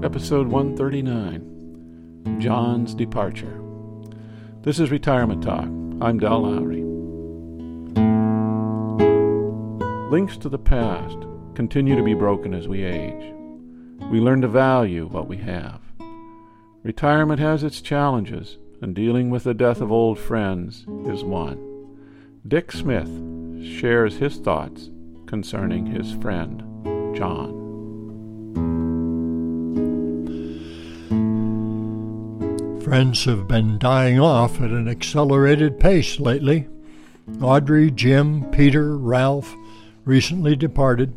Episode 139 John's Departure. This is Retirement Talk. I'm Dal Lowry. Links to the past continue to be broken as we age. We learn to value what we have. Retirement has its challenges, and dealing with the death of old friends is one. Dick Smith shares his thoughts concerning his friend, John. Friends have been dying off at an accelerated pace lately. Audrey, Jim, Peter, Ralph recently departed.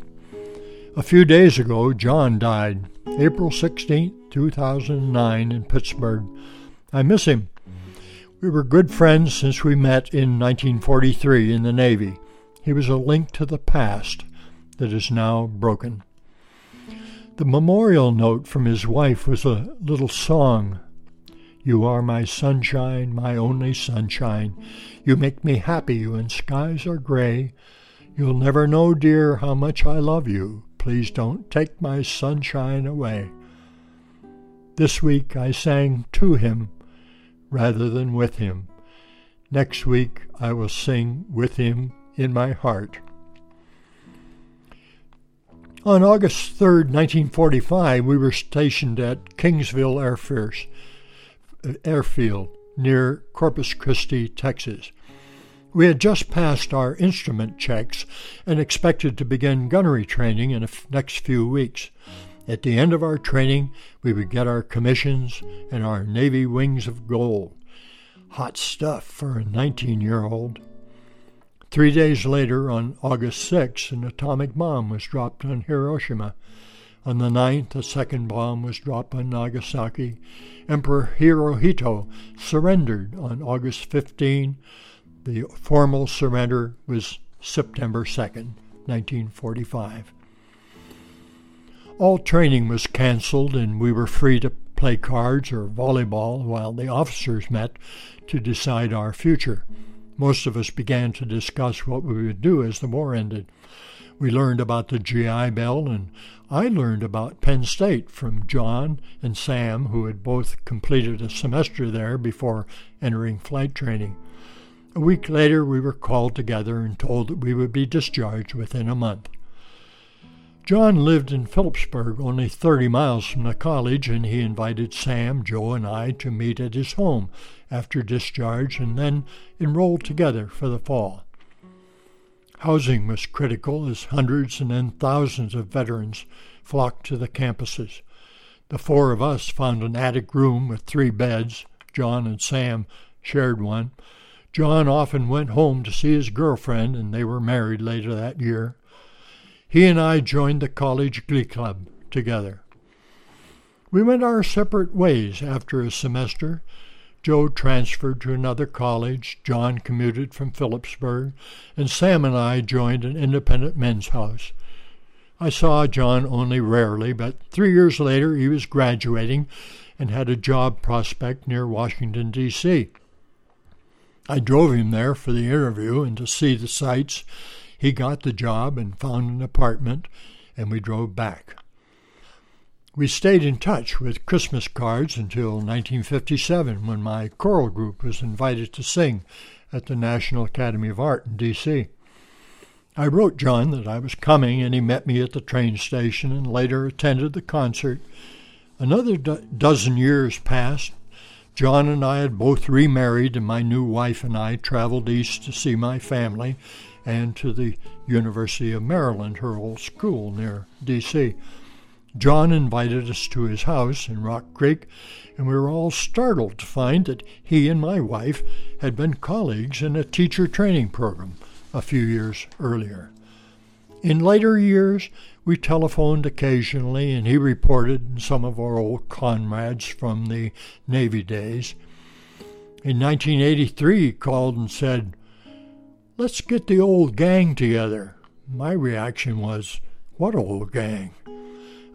A few days ago, John died, April 16, 2009, in Pittsburgh. I miss him. We were good friends since we met in 1943 in the Navy. He was a link to the past that is now broken. The memorial note from his wife was a little song you are my sunshine, my only sunshine. You make me happy when skies are gray. You'll never know, dear, how much I love you. Please don't take my sunshine away. This week I sang to him rather than with him. Next week I will sing with him in my heart. On August 3, 1945, we were stationed at Kingsville Air Force airfield near Corpus Christi, Texas. We had just passed our instrument checks and expected to begin gunnery training in the next few weeks. At the end of our training, we would get our commissions and our Navy wings of gold. Hot stuff for a 19 year old. Three days later, on August 6, an atomic bomb was dropped on Hiroshima. On the 9th, a second bomb was dropped on Nagasaki. Emperor Hirohito surrendered on August 15. The formal surrender was September 2nd, 1945. All training was canceled, and we were free to play cards or volleyball while the officers met to decide our future. Most of us began to discuss what we would do as the war ended. We learned about the GI Bill, and I learned about Penn State from John and Sam, who had both completed a semester there before entering flight training. A week later, we were called together and told that we would be discharged within a month. John lived in Philipsburg, only 30 miles from the college, and he invited Sam, Joe, and I to meet at his home after discharge and then enroll together for the fall. Housing was critical as hundreds and then thousands of veterans flocked to the campuses. The four of us found an attic room with three beds. John and Sam shared one. John often went home to see his girlfriend, and they were married later that year. He and I joined the college glee club together. We went our separate ways after a semester. Joe transferred to another college, John commuted from Philipsburg, and Sam and I joined an independent men's house. I saw John only rarely, but three years later he was graduating and had a job prospect near Washington, D.C. I drove him there for the interview and to see the sights. He got the job and found an apartment, and we drove back. We stayed in touch with Christmas cards until 1957 when my choral group was invited to sing at the National Academy of Art in D.C. I wrote John that I was coming, and he met me at the train station and later attended the concert. Another do- dozen years passed. John and I had both remarried, and my new wife and I traveled east to see my family and to the University of Maryland, her old school near D.C. John invited us to his house in Rock Creek, and we were all startled to find that he and my wife had been colleagues in a teacher training program a few years earlier. In later years, we telephoned occasionally, and he reported some of our old comrades from the Navy days. In 1983, he called and said, Let's get the old gang together. My reaction was, What old gang?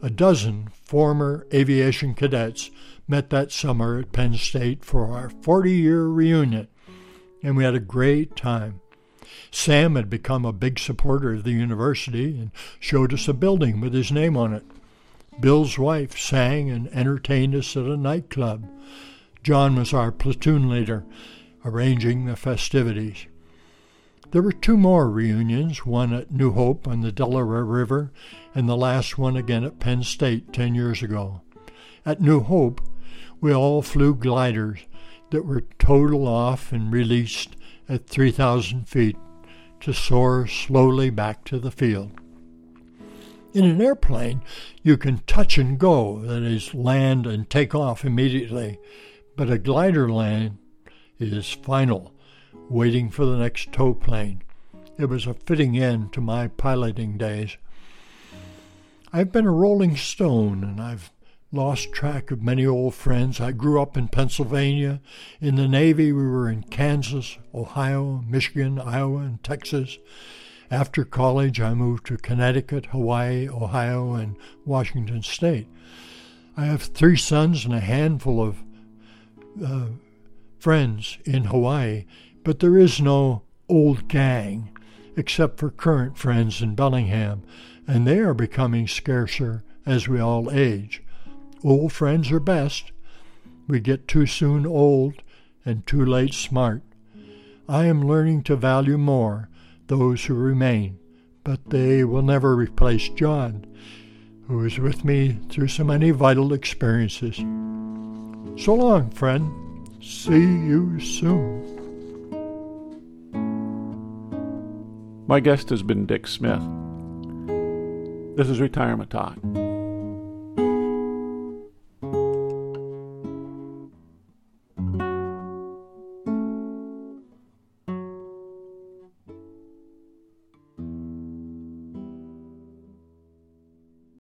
A dozen former aviation cadets met that summer at Penn State for our 40 year reunion, and we had a great time. Sam had become a big supporter of the university and showed us a building with his name on it. Bill's wife sang and entertained us at a nightclub. John was our platoon leader, arranging the festivities. There were two more reunions, one at New Hope on the Delaware River, and the last one again at Penn State ten years ago. At New Hope, we all flew gliders that were totaled off and released at 3,000 feet to soar slowly back to the field. In an airplane, you can touch and go, that is, land and take off immediately, but a glider land is final, waiting for the next tow plane. It was a fitting end to my piloting days. I've been a rolling stone and I've lost track of many old friends. I grew up in Pennsylvania. In the Navy, we were in Kansas, Ohio, Michigan, Iowa, and Texas. After college, I moved to Connecticut, Hawaii, Ohio, and Washington State. I have three sons and a handful of uh, friends in Hawaii, but there is no old gang except for current friends in Bellingham, and they are becoming scarcer as we all age. Old friends are best. We get too soon old and too late smart. I am learning to value more those who remain, but they will never replace John, who is with me through so many vital experiences. So long, friend. See you soon. My guest has been Dick Smith. This is Retirement Talk.